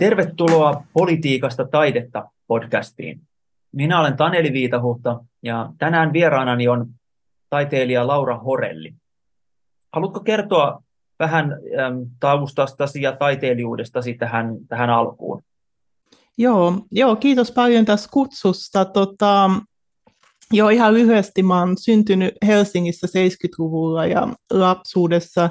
Tervetuloa Politiikasta taidetta podcastiin. Minä olen Taneli Viitahuhta ja tänään vieraanani on taiteilija Laura Horelli. Haluatko kertoa vähän taustastasi ja taiteilijuudestasi tähän, tähän alkuun? Joo, joo, kiitos paljon tästä kutsusta. Tota, joo, ihan lyhyesti mä oon syntynyt Helsingissä 70-luvulla ja lapsuudessa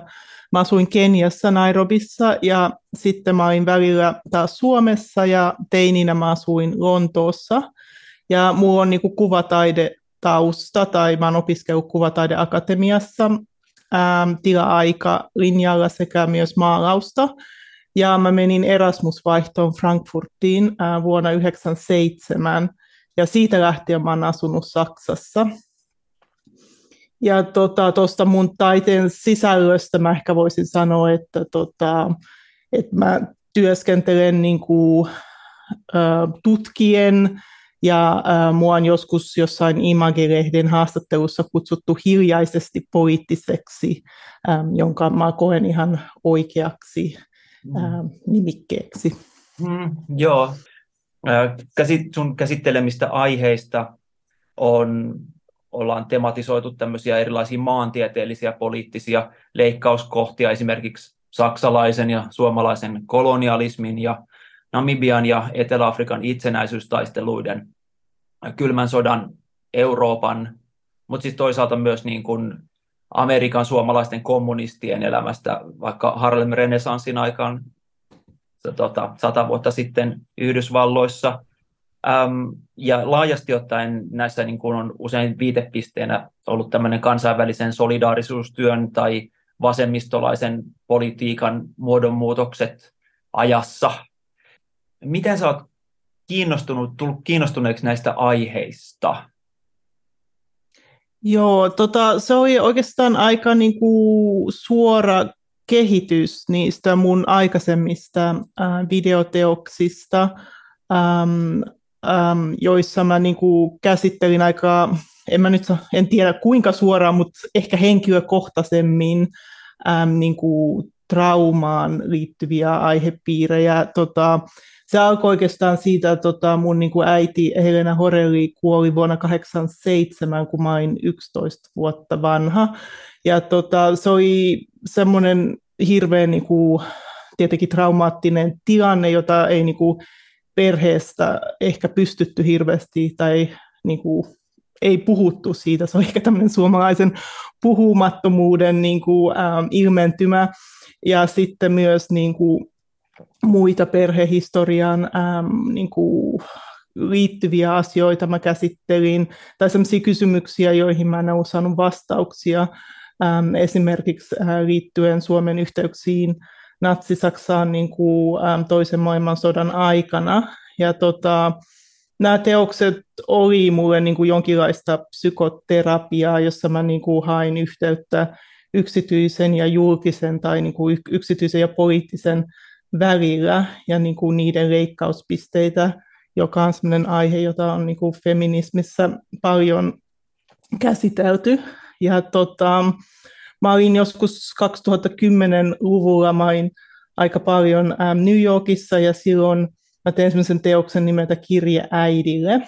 Mä asuin Keniassa, Nairobissa ja sitten mä olin välillä taas Suomessa ja teininä mä asuin Lontoossa. Ja mulla on niinku kuvataide tausta tai mä oon opiskellut kuvataideakatemiassa ää, tila-aika linjalla sekä myös maalausta. Ja mä menin Erasmus-vaihtoon Frankfurtiin ää, vuonna 1997 ja siitä lähtien mä oon asunut Saksassa. Ja tuosta tota, mun taiteen sisällöstä mä ehkä voisin sanoa, että, tota, että mä työskentelen niin kuin, ä, tutkien ja ä, mua on joskus jossain Image-lehden haastattelussa kutsuttu hiljaisesti poliittiseksi, ä, jonka mä koen ihan oikeaksi ä, mm. nimikkeeksi. Mm, joo. Käsit, sun käsittelemistä aiheista on ollaan tematisoitu tämmöisiä erilaisia maantieteellisiä poliittisia leikkauskohtia, esimerkiksi saksalaisen ja suomalaisen kolonialismin ja Namibian ja Etelä-Afrikan itsenäisyystaisteluiden, kylmän sodan Euroopan, mutta siis toisaalta myös niin kuin Amerikan suomalaisten kommunistien elämästä, vaikka Harlem Renesanssin aikaan tota, sata vuotta sitten Yhdysvalloissa – Ähm, ja laajasti ottaen näissä niin kuin on usein viitepisteenä ollut tämmöinen kansainvälisen solidaarisuustyön tai vasemmistolaisen politiikan muodonmuutokset ajassa. Miten sä oot kiinnostunut, tullut kiinnostuneeksi näistä aiheista? Joo, tota, se oli oikeastaan aika niin kuin suora kehitys niistä mun aikaisemmista äh, videoteoksista. Ähm, äm, joissa mä niin kuin käsittelin aika, en mä nyt en tiedä kuinka suoraan, mutta ehkä henkilökohtaisemmin äm, niin kuin traumaan liittyviä aihepiirejä. Tota, se alkoi oikeastaan siitä, että tota, mun niin kuin äiti Helena Horelli kuoli vuonna 1987, kun mä olin 11 vuotta vanha. Ja tota, se oli semmoinen hirveän niin kuin, tietenkin traumaattinen tilanne, jota ei niin kuin, perheestä ehkä pystytty hirveästi tai niin kuin, ei puhuttu siitä. Se on ehkä tämmöinen suomalaisen puhumattomuuden niin kuin, ähm, ilmentymä. Ja sitten myös niin kuin, muita perhehistorian ähm, niin kuin, liittyviä asioita mä käsittelin, tai sellaisia kysymyksiä, joihin mä en ole saanut vastauksia, ähm, esimerkiksi äh, liittyen Suomen yhteyksiin Natsi-Saksaan niin kuin, äm, toisen maailmansodan aikana. Ja tota, nämä teokset oli mulle niin kuin jonkinlaista psykoterapiaa, jossa mä niin kuin hain yhteyttä yksityisen ja julkisen tai niin kuin yksityisen ja poliittisen välillä ja niin kuin niiden leikkauspisteitä, joka on sellainen aihe, jota on niin kuin feminismissä paljon käsitelty. Ja tota, Mä olin joskus 2010-luvulla, mä olin aika paljon ähm, New Yorkissa ja silloin mä tein sellaisen teoksen nimeltä Kirje äidille,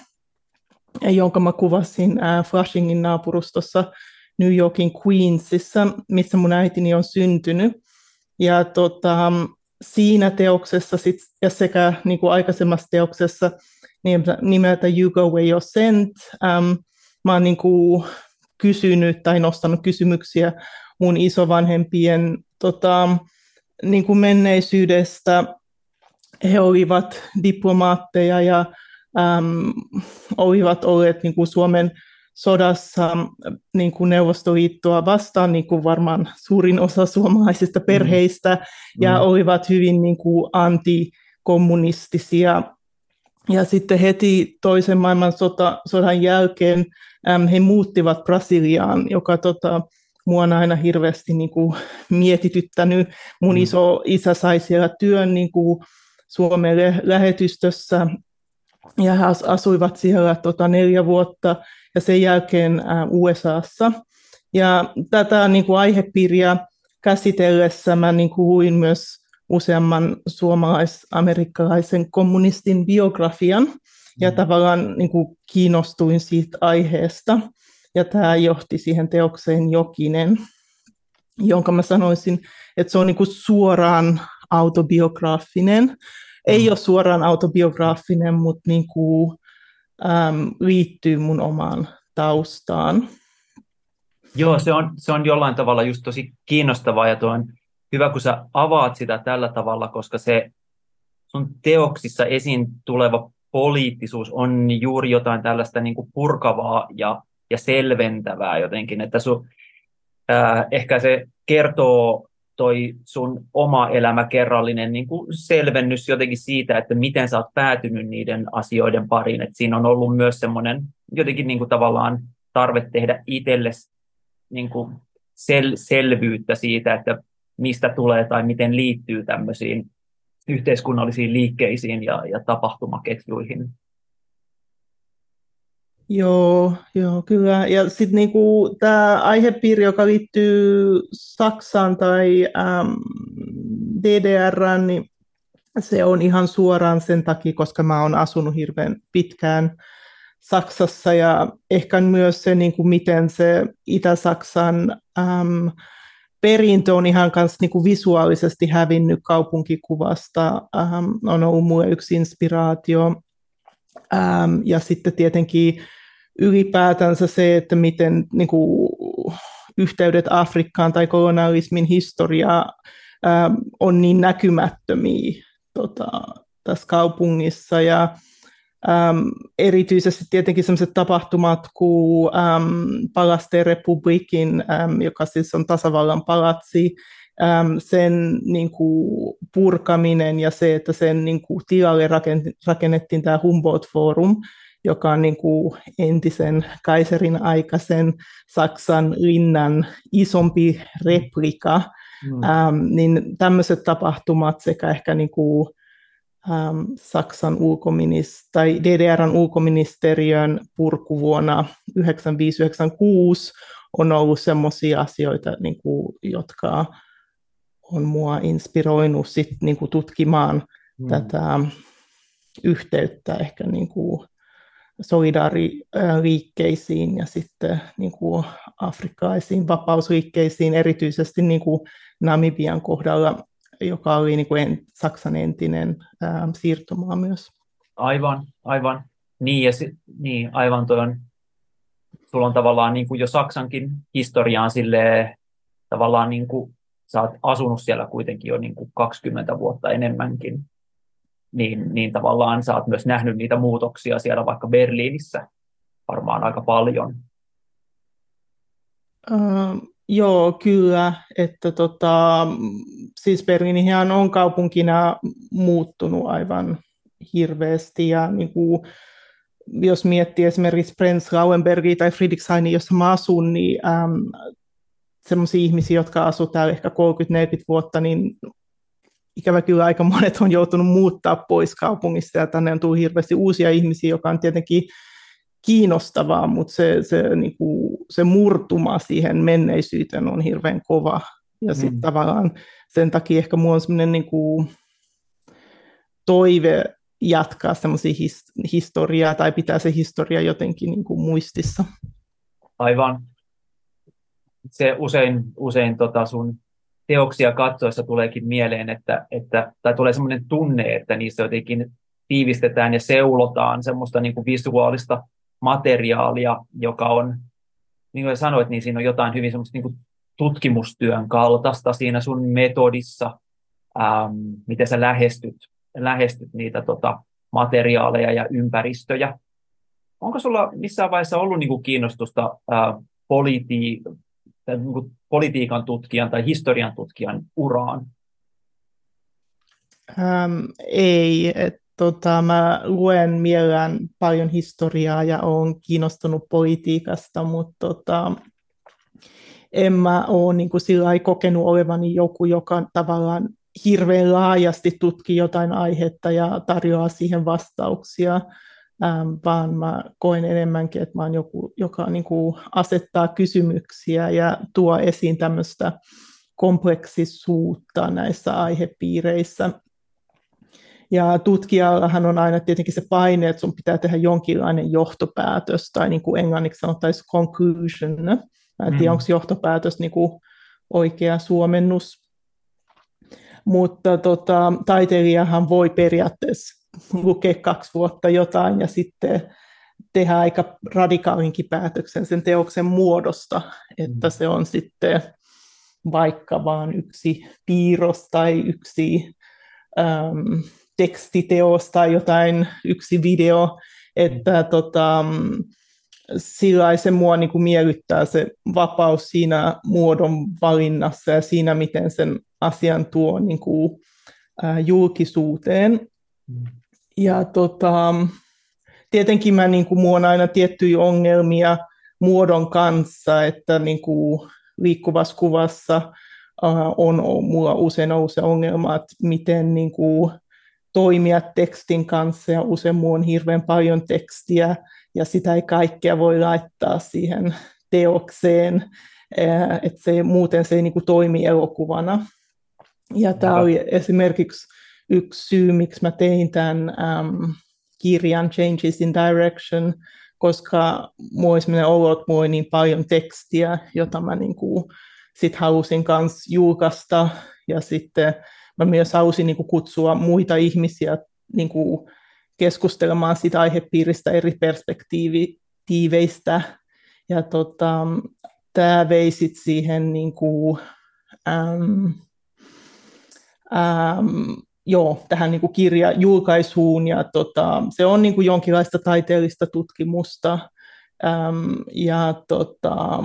jonka mä kuvasin äh, Flushingin naapurustossa New Yorkin Queensissa, missä mun äitini on syntynyt. Ja tota, siinä teoksessa sit, ja sekä niin kuin aikaisemmassa teoksessa nimeltä You Go Where You're Sent, ähm, mä oon niin kuin kysynyt tai nostanut kysymyksiä mun isovanhempien tota, niin kuin menneisyydestä. He olivat diplomaatteja ja äm, olivat olleet niin kuin Suomen sodassa niin kuin Neuvostoliittoa vastaan, niin kuin varmaan suurin osa suomalaisista mm. perheistä, mm. ja mm. olivat hyvin niin kuin antikommunistisia. Ja sitten heti toisen maailmansodan jälkeen äm, he muuttivat Brasiliaan, joka tota, mua on aina hirveästi niin kuin mietityttänyt. Mun mm. iso isä sai siellä työn niin kuin Suomen lähetystössä ja he asuivat siellä tota, neljä vuotta ja sen jälkeen ä, USAssa. Ja tätä niin kuin aihepiiriä käsitellessä mä niin kuin huin myös useamman suomalais-amerikkalaisen kommunistin biografian ja mm. tavallaan niin kuin kiinnostuin siitä aiheesta. Ja tämä johti siihen teokseen Jokinen, jonka mä sanoisin, että se on niin kuin suoraan autobiograafinen. Ei mm. ole suoraan autobiograafinen, mutta niin kuin, äm, liittyy mun omaan taustaan. Joo, se on, se on jollain tavalla just tosi kiinnostavaa ja tuo on hyvä, kun sä avaat sitä tällä tavalla, koska se sun teoksissa esiin tuleva poliittisuus on juuri jotain tällaista niin kuin purkavaa ja, ja selventävää jotenkin, että su, äh, ehkä se kertoo toi sun oma elämä kerrallinen niin kuin selvennys jotenkin siitä, että miten sä oot päätynyt niiden asioiden pariin. että siinä on ollut myös semmoinen jotenkin niin kuin tavallaan tarve tehdä itsellesi niin kuin sel, selvyyttä siitä, että mistä tulee tai miten liittyy tämmöisiin yhteiskunnallisiin liikkeisiin ja, ja tapahtumaketjuihin. Joo, joo, kyllä. Ja sitten niinku, tämä aihepiiri, joka liittyy Saksaan tai ähm, DDR, niin se on ihan suoraan sen takia, koska mä oon asunut hirveän pitkään Saksassa ja ehkä myös se, niin kuin miten se Itä-Saksan äm, perintö on ihan kanssa niin kuin visuaalisesti hävinnyt kaupunkikuvasta, äm, on ollut mulle yksi inspiraatio. Äm, ja sitten tietenkin ylipäätänsä se, että miten niin kuin, yhteydet Afrikkaan tai kolonialismin historiaa äm, on niin näkymättömiä tota, tässä kaupungissa. Ja Ähm, erityisesti tietenkin sellaiset tapahtumat kuin ähm, Palasten republikin, ähm, joka siis on tasavallan palatsi, ähm, sen niin kuin, purkaminen ja se, että sen niin kuin, tilalle rakennettiin tämä Humboldt-forum, joka on niin kuin, entisen kaiserin aikaisen Saksan linnan isompi replika, mm. ähm, niin tämmöiset tapahtumat sekä ehkä niin kuin, ähm, Saksan ulkoministeri tai DDRn ulkoministeriön purku vuonna 1995-1996 on ollut sellaisia asioita, niin kuin, jotka on mua inspiroinut sit, niin kuin, tutkimaan mm. tätä yhteyttä ehkä niin kuin, solidaariliikkeisiin ja sitten niin kuin afrikkalaisiin vapausliikkeisiin, erityisesti niin kuin Namibian kohdalla joka oli niin kuin en, Saksan entinen ää, siirtomaa myös. Aivan, aivan. Niin, ja si, niin aivan toi on, sulla on tavallaan niin kuin jo Saksankin historiaan sille tavallaan niin kuin, sä oot asunut siellä kuitenkin jo niin kuin 20 vuotta enemmänkin, niin, niin tavallaan sä oot myös nähnyt niitä muutoksia siellä vaikka Berliinissä varmaan aika paljon. Joo, kyllä. Että tota, siis Berliinihän on kaupunkina muuttunut aivan hirveästi ja niin kuin, jos miettii esimerkiksi Lauenbergia tai Friedrichshaini, jossa mä asun, niin ähm, sellaisia ihmisiä, jotka asuvat täällä ehkä 30-40 vuotta, niin ikävä kyllä aika monet on joutunut muuttaa pois kaupungista ja tänne on tullut hirveästi uusia ihmisiä, joka on tietenkin kiinnostavaa, mutta se, se, niin kuin, se murtuma siihen menneisyyteen on hirveän kova. Ja sitten mm. tavallaan sen takia ehkä minulla on sellainen niin kuin, toive jatkaa semmoisia his- historiaa tai pitää se historia jotenkin niin kuin muistissa. Aivan. Se usein, usein tota sun teoksia katsoessa tuleekin mieleen, että, että tai tulee semmoinen tunne, että niissä jotenkin tiivistetään ja seulotaan semmoista niin kuin visuaalista materiaalia, joka on, niin kuin sanoit, niin siinä on jotain hyvin semmoista niin kuin tutkimustyön kaltaista siinä sun metodissa, ähm, miten sä lähestyt, lähestyt niitä tota, materiaaleja ja ympäristöjä. Onko sulla missään vaiheessa ollut niin kuin kiinnostusta äh, politi- niin kuin politiikan tutkijan tai historian tutkijan uraan? Ähm, ei, että tota, mä luen mielellään paljon historiaa ja olen kiinnostunut politiikasta, mutta tota, en mä ole niin sillä kokenut olevani joku, joka tavallaan hirveän laajasti tutkii jotain aihetta ja tarjoaa siihen vastauksia, ähm, vaan mä koen enemmänkin, että mä oon joku, joka niin kuin asettaa kysymyksiä ja tuo esiin tämmöistä kompleksisuutta näissä aihepiireissä. Ja tutkijallahan on aina tietenkin se paine, että sun pitää tehdä jonkinlainen johtopäätös, tai niin kuin englanniksi sanottaisiin conclusion. Mä en tiedä, mm. onko johtopäätös niin kuin oikea suomennus. Mutta tota, taiteilijahan voi periaatteessa lukea kaksi vuotta jotain ja sitten tehdä aika radikaalinkin päätöksen sen teoksen muodosta, että mm. se on sitten vaikka vain yksi piirros tai yksi äm, tekstiteos tai jotain, yksi video, että mm. tota, sillä se mua niin kuin miellyttää se vapaus siinä muodon valinnassa ja siinä, miten sen asian tuo niin kuin, ää, julkisuuteen. Mm. Ja tota, tietenkin mä, niin kuin, on aina tiettyjä ongelmia muodon kanssa, että niin kuin, liikkuvassa kuvassa uh, on, on mulla usein on se ongelma, että miten niin kuin, toimia tekstin kanssa ja usein mulla on hirveän paljon tekstiä ja sitä ei kaikkea voi laittaa siihen teokseen, että se, muuten se ei niin kuin, toimi elokuvana. Ja tämä oli esimerkiksi yksi syy, miksi mä tein tämän um, kirjan Changes in Direction, koska mulla oli sellainen olo, että oli niin paljon tekstiä, jota mä niin kuin sit halusin kanssa julkaista, ja sitten mä myös halusin niin kuin kutsua muita ihmisiä niin kuin keskustelemaan sitä aihepiiristä eri perspektiiveistä, ja tota, tämä vei sit siihen niin kuin, äm, äm, joo, tähän niin kirjajulkaisuun ja tota, se on niin kuin jonkinlaista taiteellista tutkimusta. Äm, ja tota,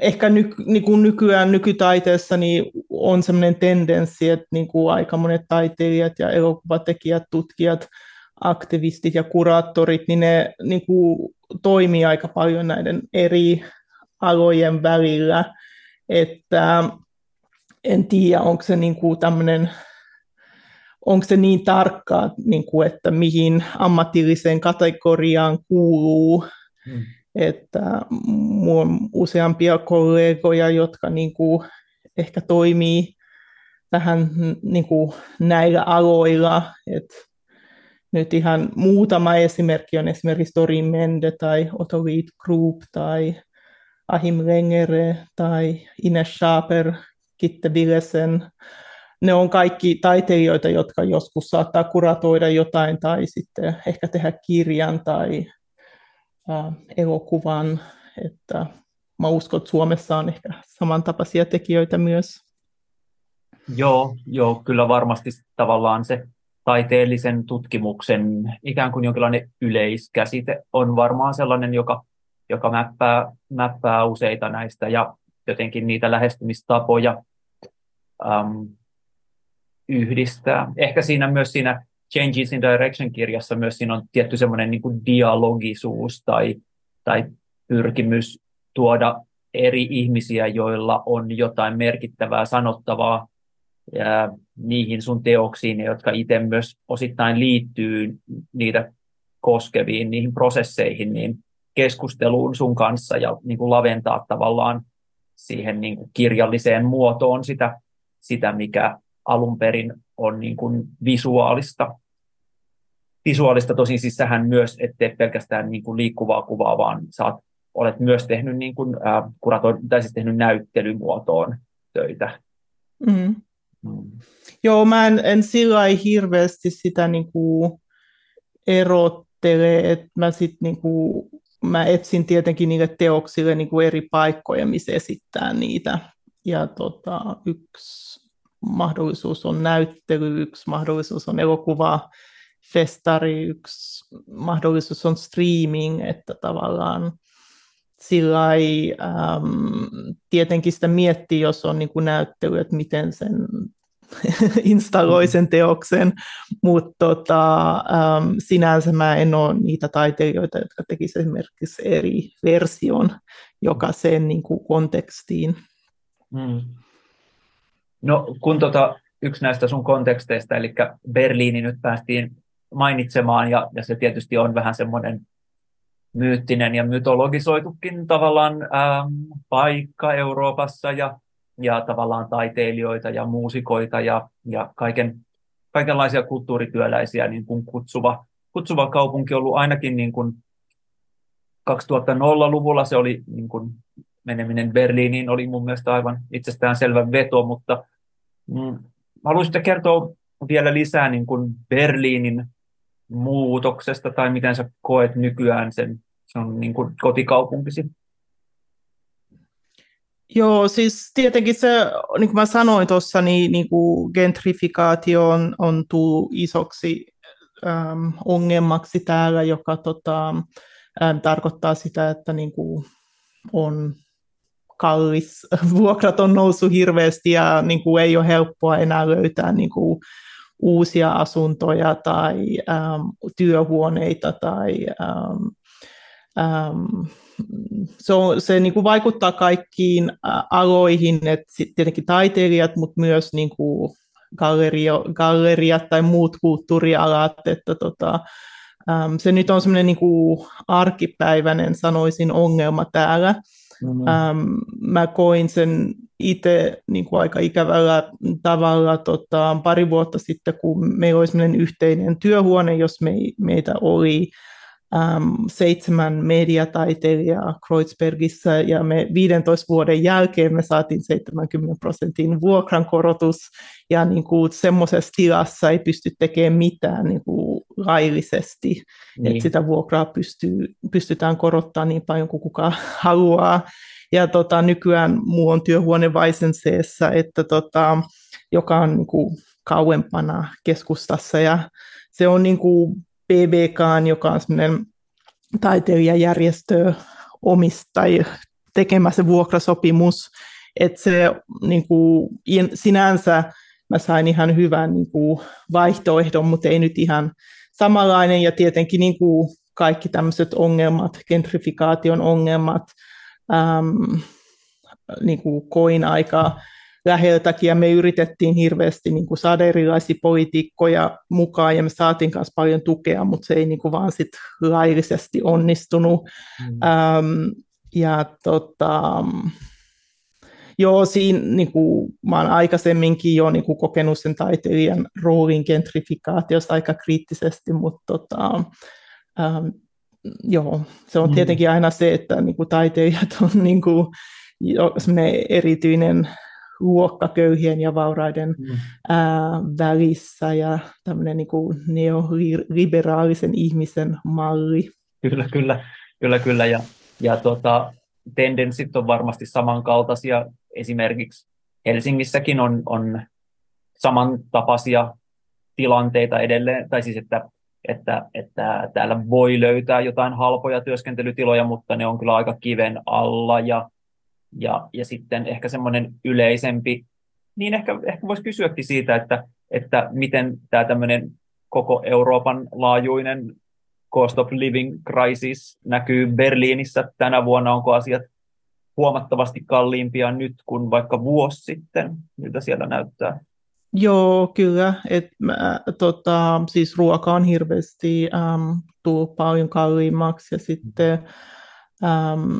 ehkä ny, niin kuin nykyään nykytaiteessa niin on sellainen tendenssi, että niin kuin aika monet taiteilijat ja elokuvatekijät, tutkijat, aktivistit ja kuraattorit, niin ne niin kuin toimii aika paljon näiden eri alojen välillä, että en tiedä, onko se niin kuin tämmöinen onko se niin tarkkaa, niin kuin, että mihin ammatilliseen kategoriaan kuuluu. Mm. Että minulla on useampia kollegoja, jotka niin kuin, ehkä toimii tähän niin kuin, näillä aloilla. Et nyt ihan muutama esimerkki on esimerkiksi Torin Mende tai Otto Reed Group tai Ahim Lengere tai Ines Schaper Kitte Vilesen. Ne on kaikki taiteilijoita, jotka joskus saattaa kuratoida jotain tai sitten ehkä tehdä kirjan tai äh, elokuvan. Että mä uskon, että Suomessa on ehkä samantapaisia tekijöitä myös. Joo, joo, kyllä varmasti tavallaan se taiteellisen tutkimuksen ikään kuin jonkinlainen yleiskäsite on varmaan sellainen, joka, joka mäppää, mäppää useita näistä ja jotenkin niitä lähestymistapoja um, yhdistää. Ehkä siinä myös siinä Changes in Direction-kirjassa myös siinä on tietty semmoinen niin kuin dialogisuus tai, tai pyrkimys tuoda eri ihmisiä, joilla on jotain merkittävää sanottavaa ja niihin sun teoksiin, jotka itse myös osittain liittyy niitä koskeviin, niihin prosesseihin, niin keskusteluun sun kanssa ja niin kuin laventaa tavallaan siihen niin kuin kirjalliseen muotoon sitä sitä, mikä alun perin on niin kuin visuaalista. Visuaalista tosin siis sähän myös, ettei pelkästään niin kuin liikkuvaa kuvaa, vaan sä olet myös tehnyt, niin kuin, äh, kurato, tai siis tehnyt näyttelymuotoon töitä. Mm. Mm. Joo, mä en, en sillä hirveästi sitä niin kuin erottele, että mä, sit, niin kuin, mä etsin tietenkin niille teoksille niin kuin eri paikkoja, missä esittää niitä ja tota, yksi mahdollisuus on näyttely, yksi mahdollisuus on elokuva, festari, yksi mahdollisuus on streaming, että tavallaan sillä ei, ähm, tietenkin sitä miettii, jos on niin kuin näyttely, että miten sen installoi sen teoksen, mutta tota, ähm, sinänsä mä en ole niitä taiteilijoita, jotka tekisivät esimerkiksi eri version jokaiseen niin kuin kontekstiin. Mm. No kun tota, yksi näistä sun konteksteista, eli Berliini nyt päästiin mainitsemaan, ja, ja se tietysti on vähän semmoinen myyttinen ja mytologisoitukin tavallaan ähm, paikka Euroopassa ja, ja tavallaan taiteilijoita ja muusikoita ja, ja kaiken, kaikenlaisia kulttuurityöläisiä niin kuin kutsuva, kutsuva kaupunki ollut ainakin niin kuin 2000-luvulla se oli niin kuin meneminen Berliiniin oli mun mielestä aivan itsestään selvä veto, mutta mm, haluaisitte kertoa vielä lisää niin kuin Berliinin muutoksesta tai miten sä koet nykyään sen, sen niin kuin kotikaupunkisi? Joo, siis tietenkin se, niin kuin mä sanoin tuossa, niin, niin kuin gentrifikaatio on, on tullut isoksi äm, ongelmaksi täällä, joka tota, äm, tarkoittaa sitä, että niin kuin on kallis, vuokrat on noussut hirveästi ja niin kuin ei ole helppoa enää löytää niin kuin uusia asuntoja tai äm, työhuoneita tai äm, äm, se, on, se niin kuin vaikuttaa kaikkiin aloihin, että tietenkin taiteilijat, mutta myös niin kuin gallerio, galleriat tai muut kulttuurialat, että tota, äm, se nyt on semmoinen niin kuin arkipäiväinen, sanoisin, ongelma täällä. Mm-hmm. Ähm, mä koin sen itse niin kuin aika ikävällä tavalla tota, pari vuotta sitten, kun meillä oli yhteinen työhuone, jos me, meitä oli äm, seitsemän mediataiteilijaa Kreuzbergissä, ja me 15 vuoden jälkeen me saatiin 70 prosentin vuokrankorotus, ja niin kuin semmoisessa tilassa ei pysty tekemään mitään niin kuin laillisesti, niin. että sitä vuokraa pystyy, pystytään korottamaan niin paljon kuin kuka haluaa. Ja tota, nykyään muu on työhuone Weissenseessä, että tota, joka on niin kuin kauempana keskustassa, ja se on niin kuin BBK, joka on semmoinen taiteilijajärjestö omistaj tekemässä vuokrasopimus, että se niin kuin, sinänsä mä sain ihan hyvän niin kuin, vaihtoehdon, mutta ei nyt ihan samanlainen, ja tietenkin niin kuin, kaikki tämmöiset ongelmat, gentrifikaation ongelmat, äm, niin kuin koin aika läheltäkin ja me yritettiin hirveästi niin kuin saada erilaisia poliitikkoja mukaan ja me saatiin myös paljon tukea, mutta se ei niin kuin vaan sit laillisesti onnistunut. Mm. Ähm, ja tota, joo, siinä niin kuin, mä olen aikaisemminkin jo niin kuin, kokenut sen taiteilijan roolin gentrifikaatiosta aika kriittisesti, mutta tota, ähm, joo, se on mm. tietenkin aina se, että niin kuin, taiteilijat on niin kuin, jo, erityinen luokka köyhien ja vauraiden mm. ää, välissä ja tämmöinen niin kuin neoliberaalisen ihmisen malli. Kyllä, kyllä, kyllä, kyllä. Ja, ja tota, tendenssit on varmasti samankaltaisia. Esimerkiksi Helsingissäkin on, on samantapaisia tilanteita edelleen, tai siis että, että, että täällä voi löytää jotain halpoja työskentelytiloja, mutta ne on kyllä aika kiven alla ja ja, ja sitten ehkä semmoinen yleisempi, niin ehkä, ehkä voisi kysyäkin siitä, että, että miten tämä tämmöinen koko Euroopan laajuinen cost of living crisis näkyy Berliinissä tänä vuonna, onko asiat huomattavasti kalliimpia nyt kuin vaikka vuosi sitten, miltä siellä näyttää? Joo, kyllä. Et mä, tota, siis ruoka on hirveästi ähm, tullut paljon kalliimmaksi ja sitten Ähm,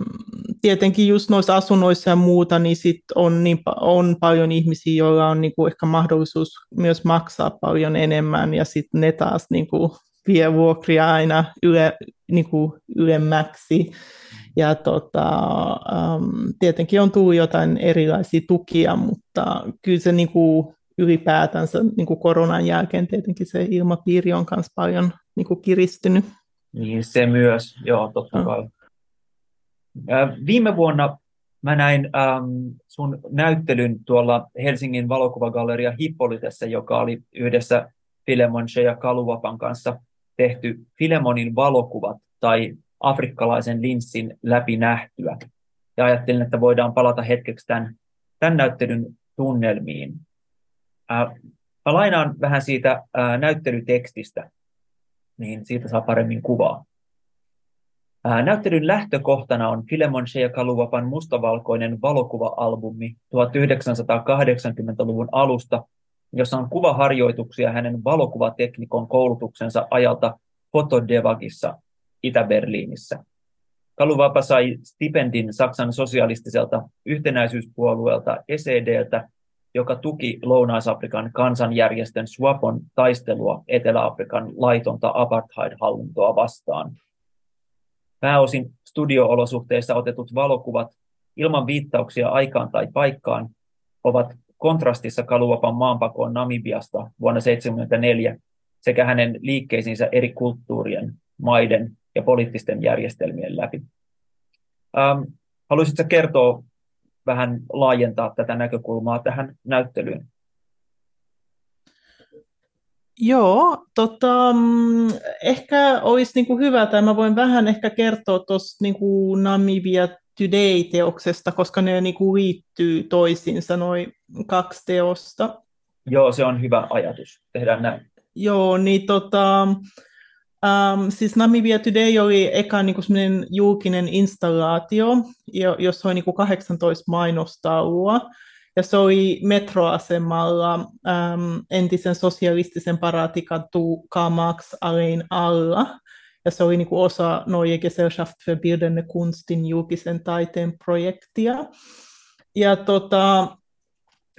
tietenkin just noissa asunnoissa ja muuta, niin sit on, niin, on paljon ihmisiä, joilla on niin kuin ehkä mahdollisuus myös maksaa paljon enemmän, ja sitten ne taas niin kuin vie vuokria aina yle, niin kuin ylemmäksi. Ja tota, ähm, tietenkin on tullut jotain erilaisia tukia, mutta kyllä se niin kuin ylipäätänsä niin kuin koronan jälkeen tietenkin se ilmapiiri on myös paljon niin kuin kiristynyt. Niin se myös, joo, totta kai. Viime vuonna mä näin ähm, sun näyttelyn tuolla Helsingin valokuvagalleria Hippolytessa, joka oli yhdessä Filemon ja Kaluvapan kanssa tehty Filemonin valokuvat tai afrikkalaisen linssin läpi nähtyä. Ja ajattelin, että voidaan palata hetkeksi tämän, tämän näyttelyn tunnelmiin. Äh, mä lainaan vähän siitä äh, näyttelytekstistä, niin siitä saa paremmin kuvaa. Näyttelyn lähtökohtana on Filemon Kaluvapan mustavalkoinen valokuva-albumi 1980-luvun alusta, jossa on kuvaharjoituksia hänen valokuvateknikon koulutuksensa ajalta Fotodevagissa Itä-Berliinissä. Kaluvapa sai stipendin Saksan sosialistiselta yhtenäisyyspuolueelta SEDltä, joka tuki Lounais-Afrikan kansanjärjestön Swapon taistelua Etelä-Afrikan laitonta apartheid-hallintoa vastaan. Pääosin studioolosuhteissa otetut valokuvat ilman viittauksia aikaan tai paikkaan ovat kontrastissa Kaluapan maanpakoon Namibiasta vuonna 1974 sekä hänen liikkeisiinsä eri kulttuurien, maiden ja poliittisten järjestelmien läpi. Ähm, haluaisitko kertoa vähän laajentaa tätä näkökulmaa tähän näyttelyyn? Joo, tota, mm, ehkä olisi niinku hyvä, tai mä voin vähän ehkä kertoa tuosta niinku Namibia Today-teoksesta, koska ne niinku liittyy toisiinsa noin kaksi teosta. Joo, se on hyvä ajatus. Tehdään näin. Joo, niin tota, um, siis Namibia Today oli eka niinku julkinen installaatio, jossa oli niinku 18 mainostaulua. Ja se oli metroasemalla um, entisen sosialistisen paratikatu Kamax Alein alla. Ja se oli niinku osa Neue Gesellschaft für Bildende Kunstin julkisen taiteen projektia. Ja tota,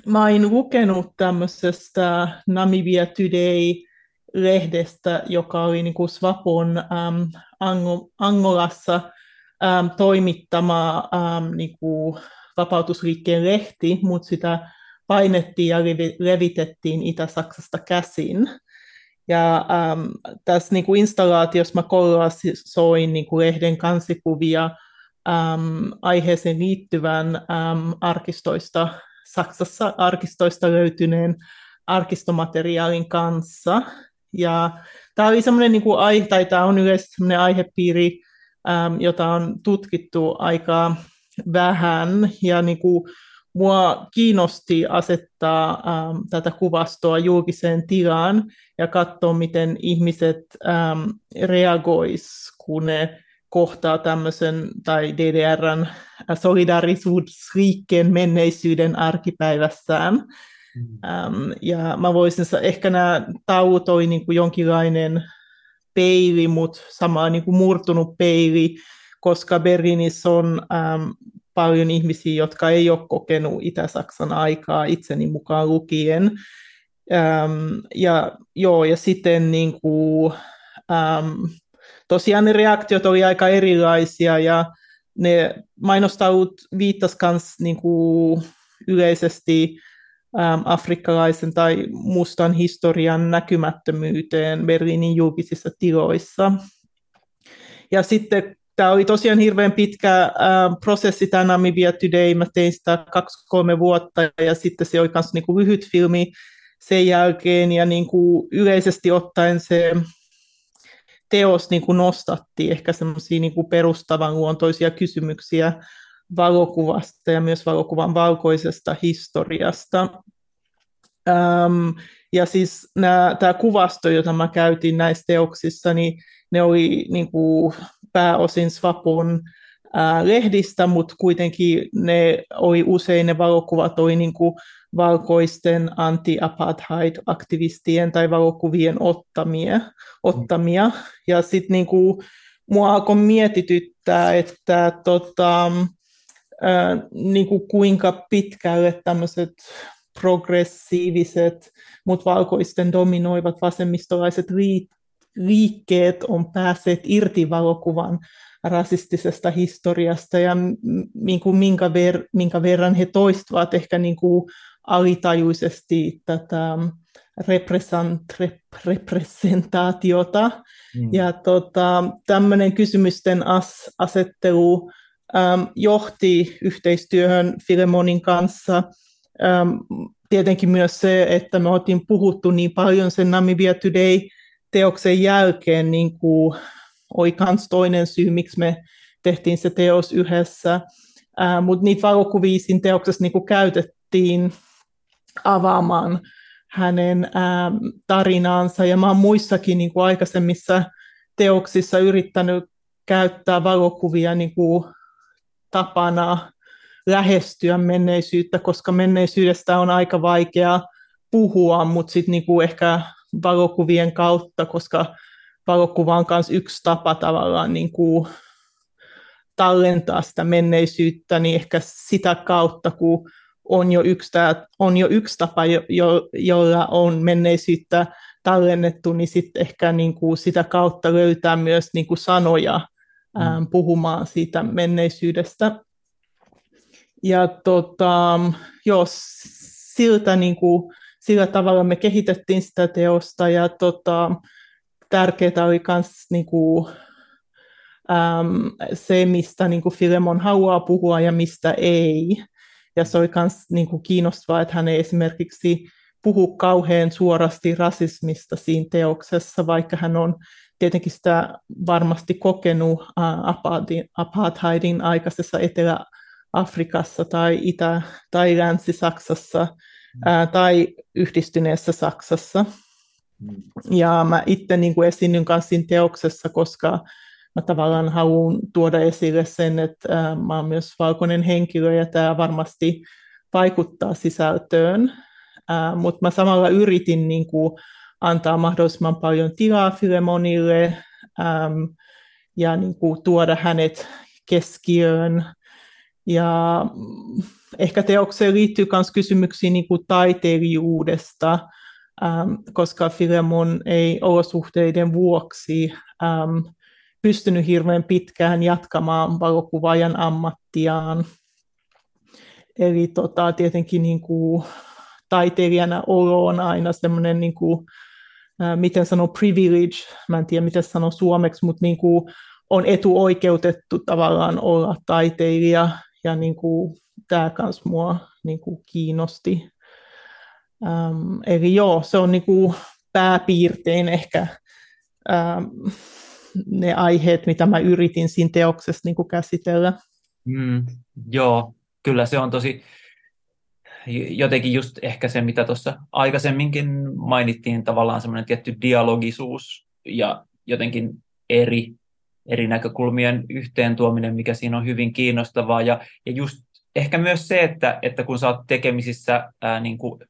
mä oon lukenut tämmöisestä Namibia Today-lehdestä, joka oli niin kuin Swapon äm, Angolassa äm, toimittama äm, niin kuin vapautusliikkeen lehti, mutta sitä painettiin ja levitettiin Itä-Saksasta käsin. Ja äm, tässä niin kuin installaatiossa mä kollasoin niin kuin lehden kansikuvia äm, aiheeseen liittyvän äm, arkistoista Saksassa arkistoista löytyneen arkistomateriaalin kanssa. Ja tämä oli semmoinen niin kuin aihe, tai tämä on yleensä semmoinen aihepiiri, äm, jota on tutkittu aika vähän, ja niin kuin, mua kiinnosti asettaa äm, tätä kuvastoa julkiseen tilaan ja katsoa, miten ihmiset äm, reagois, kun ne kohtaa tämmöisen tai DDRn solidaarisuusliikkeen menneisyyden arkipäivässään. Mm. Um, ja mä voisin, ehkä nämä tauot oli niin kuin jonkinlainen peili, mutta sama niin kuin murtunut peili, koska Berliinissä on um, paljon ihmisiä, jotka ei ole kokenut Itä-Saksan aikaa itseni mukaan lukien. Um, ja, joo, ja sitten niin kuin, um, tosiaan ne reaktiot oli aika erilaisia ja ne mainostaut viittas myös niin kuin yleisesti äm, afrikkalaisen tai mustan historian näkymättömyyteen Berliinin julkisissa tiloissa. Ja sitten tämä oli tosiaan hirveän pitkä äh, prosessi, tämä Namibia Today. Mä tein sitä kaksi-kolme vuotta ja sitten se oli myös niin kuin lyhyt filmi sen jälkeen ja niin kuin yleisesti ottaen se teos niin kuin nostatti ehkä semmoisia niin perustavan luontoisia kysymyksiä valokuvasta ja myös valokuvan valkoisesta historiasta. Ähm, ja siis tämä kuvasto, jota mä käytin näissä teoksissa, niin ne oli niin kuin pääosin Svapon ää, lehdistä, mutta kuitenkin ne oli usein ne valokuvat oli niin kuin valkoisten anti-apartheid-aktivistien tai valokuvien ottamia. ottamia. Ja sitten niinku, mua alkoi mietityttää, että tota, ää, niinku kuinka pitkälle tämmöiset progressiiviset, mutta valkoisten dominoivat vasemmistolaiset liikkeet on päässeet irti valokuvan rasistisesta historiasta ja niin kuin minkä, ver, minkä verran he toistuvat ehkä niin kuin alitajuisesti tätä represent, rep, representaatiota. Mm. Ja tota, tämmöinen kysymysten as, asettelu äm, johti yhteistyöhön Filemonin kanssa. Äm, tietenkin myös se, että me oltiin puhuttu niin paljon sen Namibia Today-teoksen jälkeen, niin kuin oli myös toinen syy, miksi me tehtiin se teos yhdessä. Mutta niitä valokuvia siinä teoksessa niin kuin käytettiin avaamaan hänen ää, tarinaansa. Ja mä oon muissakin niin kuin aikaisemmissa teoksissa yrittänyt käyttää valokuvia niin kuin tapana lähestyä menneisyyttä, koska menneisyydestä on aika vaikea puhua, mutta sitten niin ehkä valokuvien kautta, koska valokuva on myös yksi tapa tavallaan niin kuin tallentaa sitä menneisyyttä, niin ehkä sitä kautta, kun on jo yksi, tää, on jo yksi tapa, jo, jo, jolla on menneisyyttä tallennettu, niin sitten ehkä niin kuin sitä kautta löytää myös niin kuin sanoja mm. ää, puhumaan siitä menneisyydestä. Ja tota, jos siltä, niin kuin, sillä tavalla me kehitettiin sitä teosta ja tota, tärkeää oli myös niin kuin, äm, se, mistä niin kuin Filemon haluaa puhua ja mistä ei. Ja se oli myös niin kuin kiinnostavaa, että hän ei esimerkiksi puhu kauhean suorasti rasismista siinä teoksessa, vaikka hän on tietenkin sitä varmasti kokenut apartheidin aikaisessa Etelä-Afrikassa tai Itä- tai Länsi-Saksassa uh, tai yhdistyneessä Saksassa. Mm. Ja mä itse niin kuin esiinnyn kanssa siinä teoksessa, koska mä tavallaan haluan tuoda esille sen, että mä oon myös valkoinen henkilö ja tämä varmasti vaikuttaa sisältöön. Mutta mä samalla yritin niin kuin, antaa mahdollisimman paljon tilaa Filemonille äm, ja niin kuin, tuoda hänet keskiöön. Ja ehkä teokseen liittyy myös kysymyksiä niin kuin taiteilijuudesta, äm, koska Filemon ei olosuhteiden vuoksi äm, pystynyt hirveän pitkään jatkamaan valokuvaajan ammattiaan. Eli tota, tietenkin niin kuin, taiteilijana olo on aina semmoinen, niin kuin, miten sanoo privilege, mä en tiedä miten sanoo suomeksi, mutta niin kuin, on etuoikeutettu tavallaan olla taiteilija, ja niin kuin, tämä myös mua niin kuin, kiinnosti. Ähm, eli joo, se on niin kuin, pääpiirtein ehkä ähm, ne aiheet, mitä mä yritin siinä teoksessa niin kuin käsitellä. Mm, joo, kyllä se on tosi, jotenkin just ehkä se, mitä tuossa aikaisemminkin mainittiin, tavallaan semmoinen tietty dialogisuus ja jotenkin eri, eri näkökulmien yhteen tuominen, mikä siinä on hyvin kiinnostavaa. Ja, ja just ehkä myös se, että, että kun sä oot tekemisissä ää, niin kuin,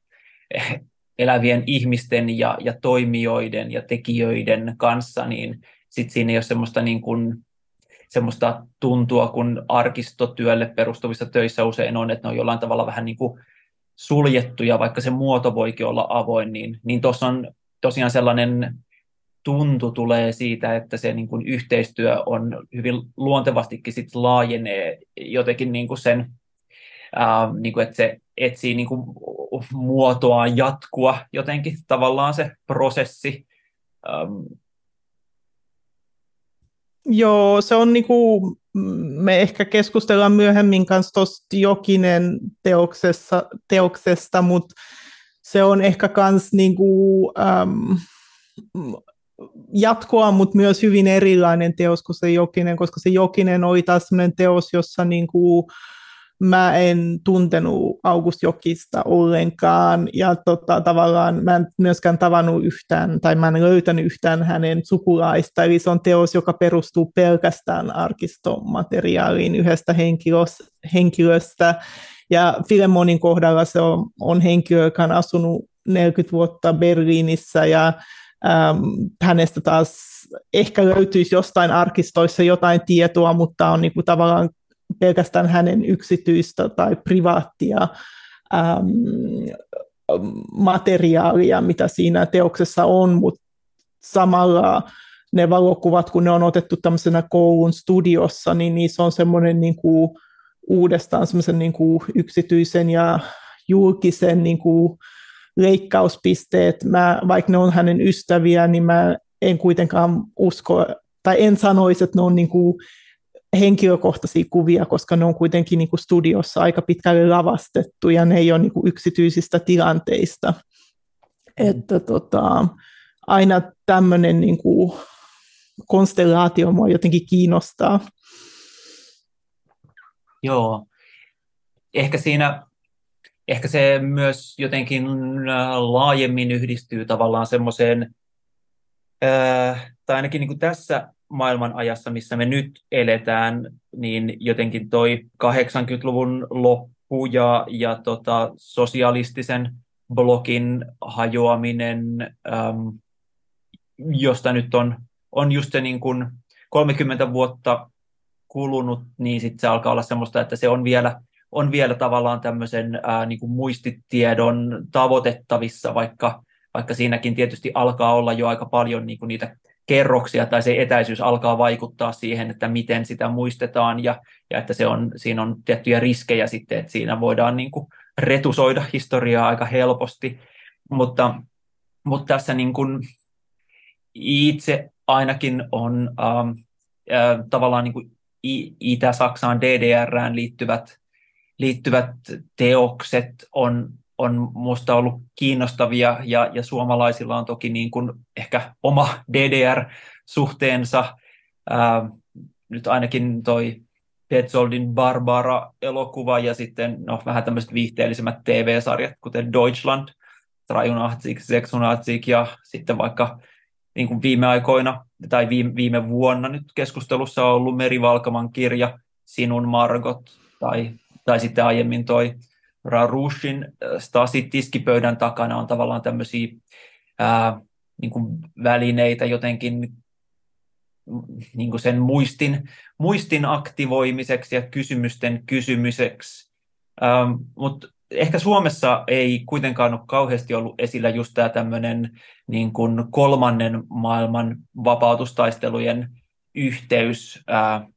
elävien ihmisten ja, ja toimijoiden ja tekijöiden kanssa, niin sitten siinä ei ole semmoista, niin kuin, semmoista tuntua, kun arkistotyölle perustuvissa töissä usein on, että ne on jollain tavalla vähän niin kuin suljettuja, vaikka se muoto voikin olla avoin, niin, niin tuossa on tosiaan sellainen tuntu tulee siitä, että se niin kuin yhteistyö on hyvin luontevastikin sit laajenee jotenkin niin kuin sen, ää, niin kuin, että se etsii niin kuin muotoaan jatkua jotenkin tavallaan se prosessi. Ähm. Joo, se on niin kuin, me ehkä keskustellaan myöhemmin kanssa tuosta Jokinen teoksessa, teoksesta, mutta se on ehkä myös niinku, äm, jatkoa, mutta myös hyvin erilainen teos kuin se Jokinen, koska se Jokinen oli taas sellainen teos, jossa niinku, mä en tuntenut August Jokista ollenkaan. Ja tota, tavallaan mä en myöskään tavannut yhtään tai mä en löytänyt yhtään hänen sukulaista, eli se on teos, joka perustuu pelkästään arkistomateriaaliin yhdestä henkilöstä. Ja Filemonin kohdalla se on, on henkilö, joka on asunut 40 vuotta Berliinissä ja ähm, hänestä taas ehkä löytyisi jostain arkistoissa jotain tietoa, mutta on niin kuin tavallaan pelkästään hänen yksityistä tai privaattia äm, materiaalia, mitä siinä teoksessa on, mutta samalla ne valokuvat, kun ne on otettu tämmöisenä koulun studiossa, niin niissä on semmoinen niin kuin, uudestaan semmoisen niin kuin yksityisen ja julkisen niin kuin, leikkauspisteet. Mä, vaikka ne on hänen ystäviä, niin mä en kuitenkaan usko, tai en sanoisi, että ne on niin kuin henkilökohtaisia kuvia, koska ne on kuitenkin niin kuin studiossa aika pitkälle lavastettu ja ne ei ole niin kuin yksityisistä tilanteista. Että tota, aina tämmöinen niin kuin konstellaatio mua jotenkin kiinnostaa. Joo. Ehkä siinä ehkä se myös jotenkin äh, laajemmin yhdistyy tavallaan semmoiseen, äh, tai ainakin niin kuin tässä maailman ajassa, missä me nyt eletään, niin jotenkin toi 80-luvun loppu ja, ja tota, sosialistisen blokin hajoaminen, äm, josta nyt on, on just se niin kuin 30 vuotta kulunut, niin sitten se alkaa olla semmoista, että se on vielä, on vielä tavallaan tämmöisen ää, niin kuin muistitiedon tavoitettavissa, vaikka, vaikka siinäkin tietysti alkaa olla jo aika paljon niin kuin niitä kerroksia tai se etäisyys alkaa vaikuttaa siihen, että miten sitä muistetaan ja, ja että se on, siinä on tiettyjä riskejä sitten, että siinä voidaan niin kuin retusoida historiaa aika helposti, mutta, mutta tässä niin kuin itse ainakin on ähm, äh, tavallaan niin kuin Itä-Saksaan, DDRään liittyvät, liittyvät teokset on, on minusta ollut kiinnostavia ja, ja suomalaisilla on toki niin kuin ehkä oma DDR-suhteensa. Ää, nyt ainakin toi Petzoldin Barbara-elokuva ja sitten no, vähän tämmöiset viihteellisemmät TV-sarjat, kuten Deutschland, 83, 86 ja sitten vaikka niin kuin viime aikoina tai viime, viime vuonna nyt keskustelussa on ollut Meri Valkaman kirja Sinun Margot tai, tai sitten aiemmin toi Rarushin äh, Stasi tiskipöydän takana on tavallaan tämmöisiä ää, niin välineitä jotenkin niin kuin sen muistin, muistin aktivoimiseksi ja kysymysten kysymiseksi. Ähm, Mutta ehkä Suomessa ei kuitenkaan ole kauheasti ollut esillä just tämä tämmöinen niin kuin kolmannen maailman vapautustaistelujen yhteys ää,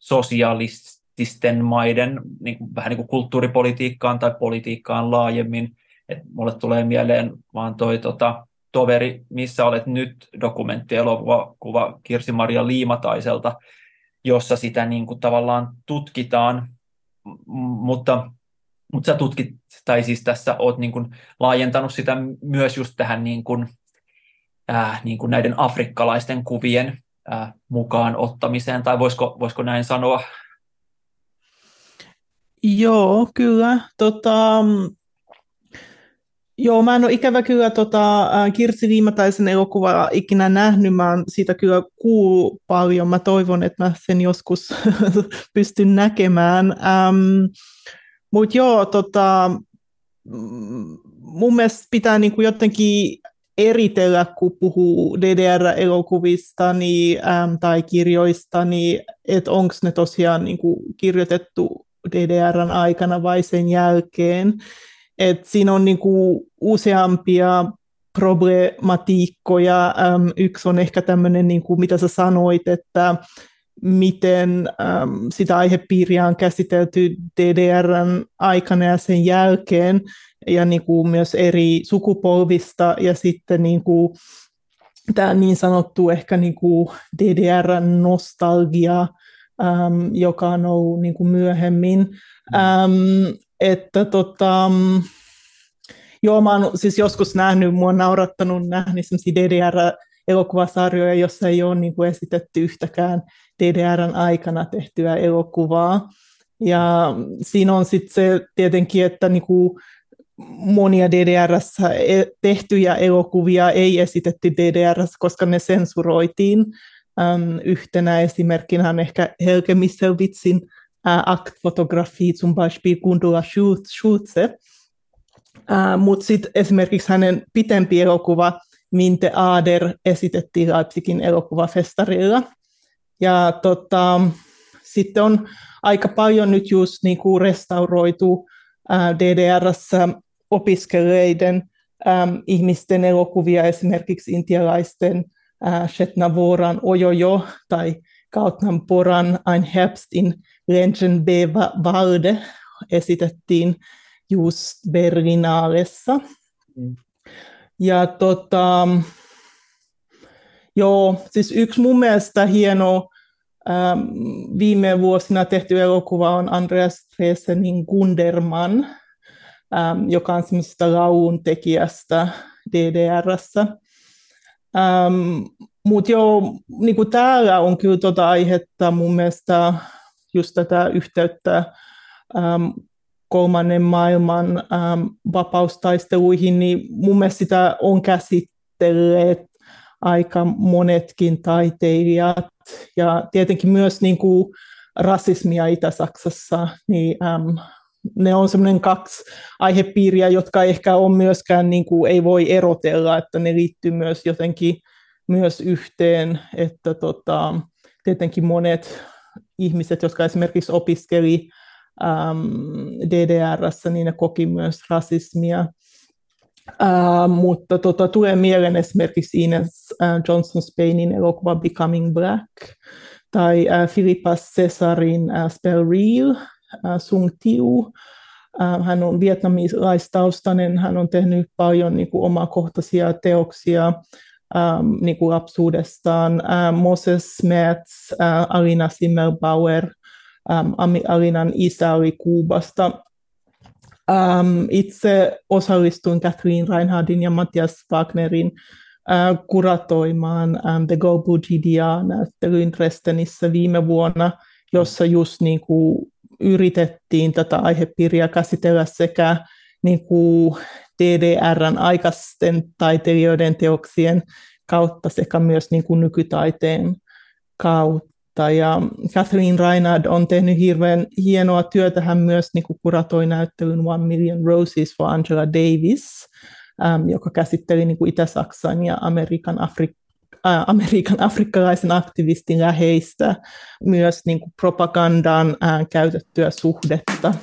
sosialististen maiden niin kuin, vähän niin kuin kulttuuripolitiikkaan tai politiikkaan laajemmin. Et mulle tulee mieleen vaan toi tota, toveri, missä olet nyt dokumenttielokuva kuva Kirsi-Maria Liimataiselta, jossa sitä niin kuin, tavallaan tutkitaan, mutta mutta sä tutkit, tai siis tässä oot niin kuin laajentanut sitä myös just tähän niin kuin, äh, niin kuin näiden afrikkalaisten kuvien äh, mukaan ottamiseen, tai voisiko, voisiko näin sanoa? Joo, kyllä. Tota, Joo, mä en ole ikävä kyllä tota, Kirsi Viimataisen elokuvaa ikinä nähnyt, mä oon siitä kyllä kuullut paljon, mä toivon, että mä sen joskus pystyn näkemään. Ähm, mutta joo, tota, mun mielestä pitää niinku jotenkin eritellä, kun puhuu DDR-elokuvista niin, äm, tai kirjoista, niin että onko ne tosiaan niinku kirjoitettu DDRn aikana vai sen jälkeen. Et siinä on niinku useampia problematiikkoja. Äm, yksi on ehkä tämmöinen, niinku, mitä sä sanoit, että miten äm, sitä aihepiiriä on käsitelty DDRn aikana ja sen jälkeen, ja niin myös eri sukupolvista, ja sitten niin tämä niin sanottu ehkä niin kuin DDRn nostalgia, äm, joka on ollut niin kuin myöhemmin. Äm, että tota, joo, mä oon siis joskus nähnyt, mua on naurattanut nähnyt DDR elokuvasarjoja, jossa ei ole niin kuin esitetty yhtäkään DDRn aikana tehtyä elokuvaa. Ja siinä on sitten se tietenkin, että niin kuin monia DDRssä e- tehtyjä elokuvia ei esitetty DDRssä, koska ne sensuroitiin. Ähm, yhtenä esimerkkinä ehkä Helge Misselwitzin äh, Aktfotografi zum Beispiel Gundula Schulze. Äh, Mutta sitten esimerkiksi hänen pitempi elokuva Minte Ader esitettiin Leipzigin elokuvafestarilla. Ja tota, sitten on aika paljon nyt just niin kuin restauroitu ää, DDRssä opiskeleiden äm, ihmisten elokuvia, esimerkiksi intialaisten äh, Shetna Voran Ojojo tai Kautnan Poran Ein Herbst in Lenchen B. Valde esitettiin just Berlinaalessa. Mm. Ja tota, joo, siis yksi mun mielestä hieno ähm, viime vuosina tehty elokuva on Andreas Dresenin Gunderman, ähm, joka on semmoisesta laulun tekijästä DDRssä. Ähm, Mutta joo, niin kuin täällä on kyllä tuota aihetta mun mielestä just tätä yhteyttä ähm, kolmannen maailman ähm, vapaustaisteluihin, niin mun mielestä sitä on käsitelleet aika monetkin taiteilijat ja tietenkin myös niin kuin rasismia Itä-Saksassa, niin äm, ne on semmoinen kaksi aihepiiriä, jotka ehkä on myöskään, niin kuin, ei voi erotella, että ne liittyy myös jotenkin myös yhteen, että tota, tietenkin monet ihmiset, jotka esimerkiksi opiskeli ähm, DDRssä, niin ne koki myös rasismia. Uh, mutta tota, tulee mieleen esimerkiksi Ines uh, Johnson Spainin elokuva Becoming Black tai Philippa Cesarin uh, Spell Real, Sung Tiu. Uh, hän on vietnamilaistaustainen, hän on tehnyt paljon niin kuin, omakohtaisia teoksia um, niin kuin lapsuudestaan. Uh, Moses Metz, Alina Simmelbauer, um, Alinan isä oli Kuubasta Um, itse osallistuin Catherine Reinhardin ja Matthias Wagnerin kuratoimaan The Go näyttelyyn Dresdenissä viime vuonna, jossa just niin kuin, yritettiin tätä aihepiiriä käsitellä sekä niin kuin, DDRn aikaisten taiteilijoiden teoksien kautta sekä myös niin kuin, nykytaiteen kautta. Ja Catherine Reinhard on tehnyt hirveän hienoa työtä. Hän myös niin kuin kuratoi näyttelyn One Million Roses for Angela Davis, äm, joka käsitteli niin kuin Itä-Saksan ja Amerikan Afri- äh, Amerikan afrikkalaisen aktivistin läheistä myös niin kuin propagandaan käytettyä suhdetta.